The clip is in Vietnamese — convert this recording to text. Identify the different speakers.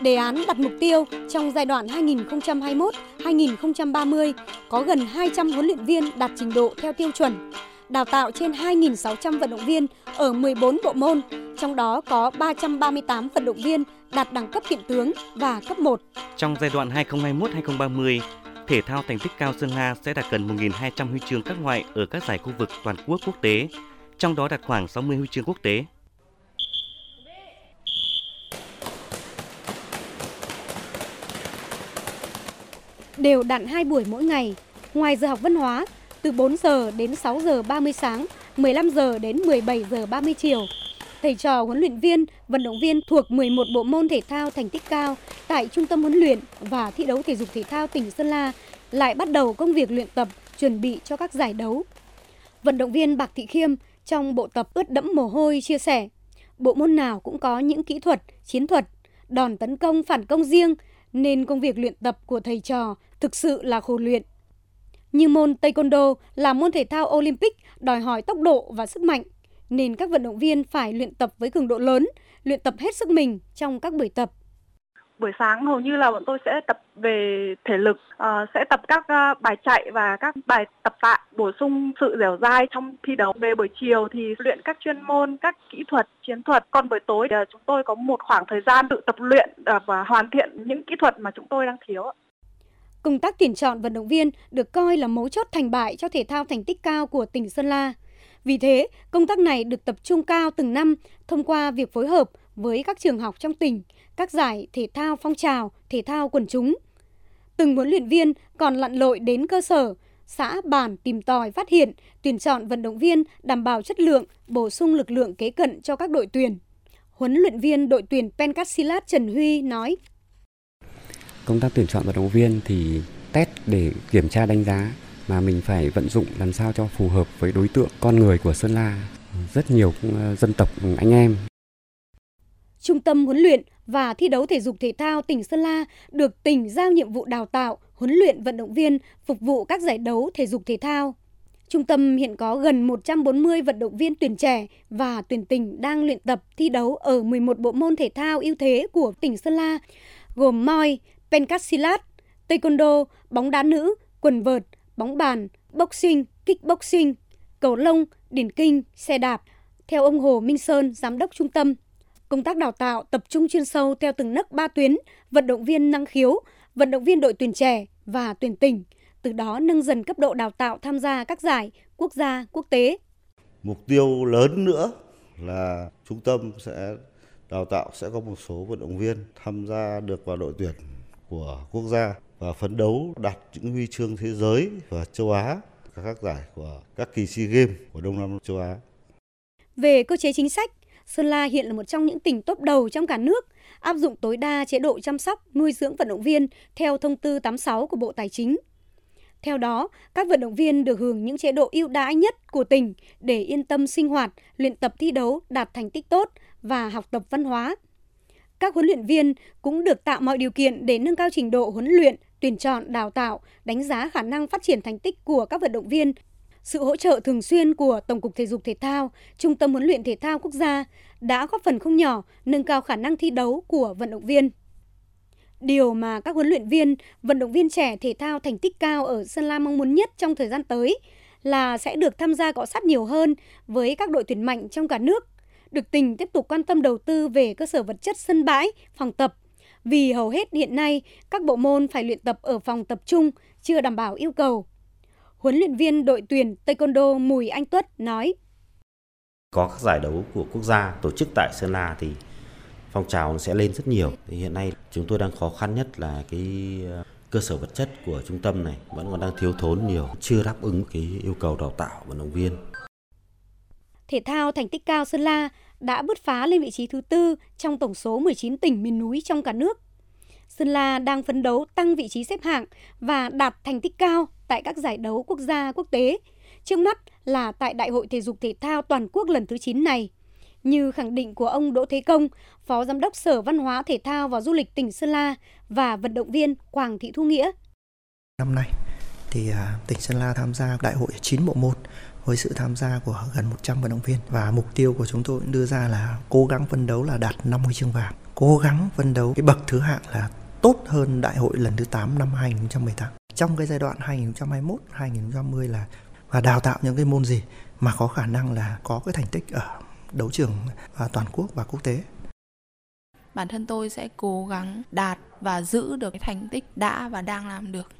Speaker 1: Đề án đặt mục tiêu trong giai đoạn 2021-2030 có gần 200 huấn luyện viên đạt trình độ theo tiêu chuẩn, đào tạo trên 2.600 vận động viên ở 14 bộ môn, trong đó có 338 vận động viên đạt đẳng cấp kiện tướng và cấp 1.
Speaker 2: Trong giai đoạn 2021-2030, thể thao thành tích cao Sơn La sẽ đạt gần 1.200 huy chương các loại ở các giải khu vực toàn quốc quốc tế, trong đó đạt khoảng 60 huy chương quốc tế.
Speaker 1: Đều đặn hai buổi mỗi ngày, ngoài giờ học văn hóa, từ 4 giờ đến 6 giờ 30 sáng, 15 giờ đến 17 giờ 30 chiều. Thầy trò huấn luyện viên, vận động viên thuộc 11 bộ môn thể thao thành tích cao tại Trung tâm huấn luyện và thi đấu thể dục thể thao tỉnh Sơn La lại bắt đầu công việc luyện tập chuẩn bị cho các giải đấu. Vận động viên Bạc Thị Khiêm trong bộ tập ướt đẫm mồ hôi chia sẻ, bộ môn nào cũng có những kỹ thuật, chiến thuật, đòn tấn công phản công riêng nên công việc luyện tập của thầy trò thực sự là khổ luyện. Như môn Taekwondo là môn thể thao Olympic đòi hỏi tốc độ và sức mạnh, nên các vận động viên phải luyện tập với cường độ lớn, luyện tập hết sức mình trong các buổi tập.
Speaker 3: Buổi sáng hầu như là bọn tôi sẽ tập về thể lực, uh, sẽ tập các uh, bài chạy và các bài tập tạ, bổ sung sự dẻo dai trong thi đấu. Về buổi chiều thì luyện các chuyên môn, các kỹ thuật, chiến thuật. Còn buổi tối uh, chúng tôi có một khoảng thời gian tự tập luyện uh, và hoàn thiện những kỹ thuật mà chúng tôi đang thiếu.
Speaker 1: Công tác tuyển chọn vận động viên được coi là mấu chốt thành bại cho thể thao thành tích cao của tỉnh Sơn La. Vì thế, công tác này được tập trung cao từng năm thông qua việc phối hợp với các trường học trong tỉnh, các giải thể thao phong trào, thể thao quần chúng. Từng huấn luyện viên còn lặn lội đến cơ sở, xã bản tìm tòi phát hiện, tuyển chọn vận động viên đảm bảo chất lượng, bổ sung lực lượng kế cận cho các đội tuyển. Huấn luyện viên đội tuyển Pencastilat Trần Huy nói:
Speaker 4: Công tác tuyển chọn vận động viên thì test để kiểm tra đánh giá mà mình phải vận dụng làm sao cho phù hợp với đối tượng con người của Sơn La, rất nhiều ờ, dân tộc anh em.
Speaker 1: Trung tâm huấn luyện và thi đấu thể dục thể thao tỉnh Sơn La được tỉnh giao nhiệm vụ đào tạo, huấn luyện vận động viên phục vụ các giải đấu thể dục thể thao. Trung tâm hiện có gần 140 vận động viên tuyển trẻ và tuyển tỉnh đang luyện tập thi đấu ở 11 bộ môn thể thao ưu thế của tỉnh Sơn La, gồm moi, pencasilat, taekwondo, bóng đá nữ, quần vợt, bóng bàn, boxing, kickboxing, cầu lông, điển kinh, xe đạp. Theo ông Hồ Minh Sơn, giám đốc trung tâm, công tác đào tạo tập trung chuyên sâu theo từng nấc ba tuyến, vận động viên năng khiếu, vận động viên đội tuyển trẻ và tuyển tỉnh, từ đó nâng dần cấp độ đào tạo tham gia các giải quốc gia, quốc tế.
Speaker 5: Mục tiêu lớn nữa là trung tâm sẽ đào tạo sẽ có một số vận động viên tham gia được vào đội tuyển của quốc gia và phấn đấu đạt những huy chương thế giới và châu Á các giải của các kỳ SEA Games của Đông Nam châu Á.
Speaker 1: Về cơ chế chính sách, Sơn La hiện là một trong những tỉnh top đầu trong cả nước áp dụng tối đa chế độ chăm sóc, nuôi dưỡng vận động viên theo thông tư 86 của Bộ Tài chính. Theo đó, các vận động viên được hưởng những chế độ ưu đãi nhất của tỉnh để yên tâm sinh hoạt, luyện tập thi đấu đạt thành tích tốt và học tập văn hóa. Các huấn luyện viên cũng được tạo mọi điều kiện để nâng cao trình độ huấn luyện, tuyển chọn, đào tạo, đánh giá khả năng phát triển thành tích của các vận động viên. Sự hỗ trợ thường xuyên của Tổng cục Thể dục Thể thao, Trung tâm huấn luyện thể thao quốc gia đã góp phần không nhỏ nâng cao khả năng thi đấu của vận động viên. Điều mà các huấn luyện viên, vận động viên trẻ thể thao thành tích cao ở Sơn La mong muốn nhất trong thời gian tới là sẽ được tham gia cọ sát nhiều hơn với các đội tuyển mạnh trong cả nước. Được tỉnh tiếp tục quan tâm đầu tư về cơ sở vật chất sân bãi, phòng tập vì hầu hết hiện nay các bộ môn phải luyện tập ở phòng tập trung chưa đảm bảo yêu cầu. Huấn luyện viên đội tuyển Taekwondo Mùi Anh Tuất nói:
Speaker 6: Có các giải đấu của quốc gia tổ chức tại Sơn La thì phong trào sẽ lên rất nhiều. Thì hiện nay chúng tôi đang khó khăn nhất là cái ờ, cơ sở vật chất của trung tâm này vẫn còn đang thiếu thốn nhiều, chưa đáp ứng cái yêu cầu đào tạo vận động viên.
Speaker 1: Thể thao thành tích cao Sơn La đã bứt phá lên vị trí thứ tư trong tổng số 19 tỉnh miền núi trong cả nước. Sơn La đang phấn đấu tăng vị trí xếp hạng và đạt thành tích cao tại các giải đấu quốc gia quốc tế. Trước mắt là tại Đại hội Thể dục Thể thao Toàn quốc lần thứ 9 này. Như khẳng định của ông Đỗ Thế Công, Phó Giám đốc Sở Văn hóa Thể thao và Du lịch tỉnh Sơn La và vận động viên Quảng Thị Thu Nghĩa.
Speaker 7: Năm nay thì à, tỉnh Sơn La tham gia đại hội 9 bộ môn với sự tham gia của gần 100 vận động viên và mục tiêu của chúng tôi đưa ra là cố gắng phân đấu là đạt 5 huy chương vàng, cố gắng phân đấu cái bậc thứ hạng là tốt hơn đại hội lần thứ 8 năm 2018. Trong cái giai đoạn 2021 2020 là, và đào tạo những cái môn gì mà có khả năng là có cái thành tích ở đấu trường à, toàn quốc và quốc tế
Speaker 8: bản thân tôi sẽ cố gắng đạt và giữ được cái thành tích đã và đang làm được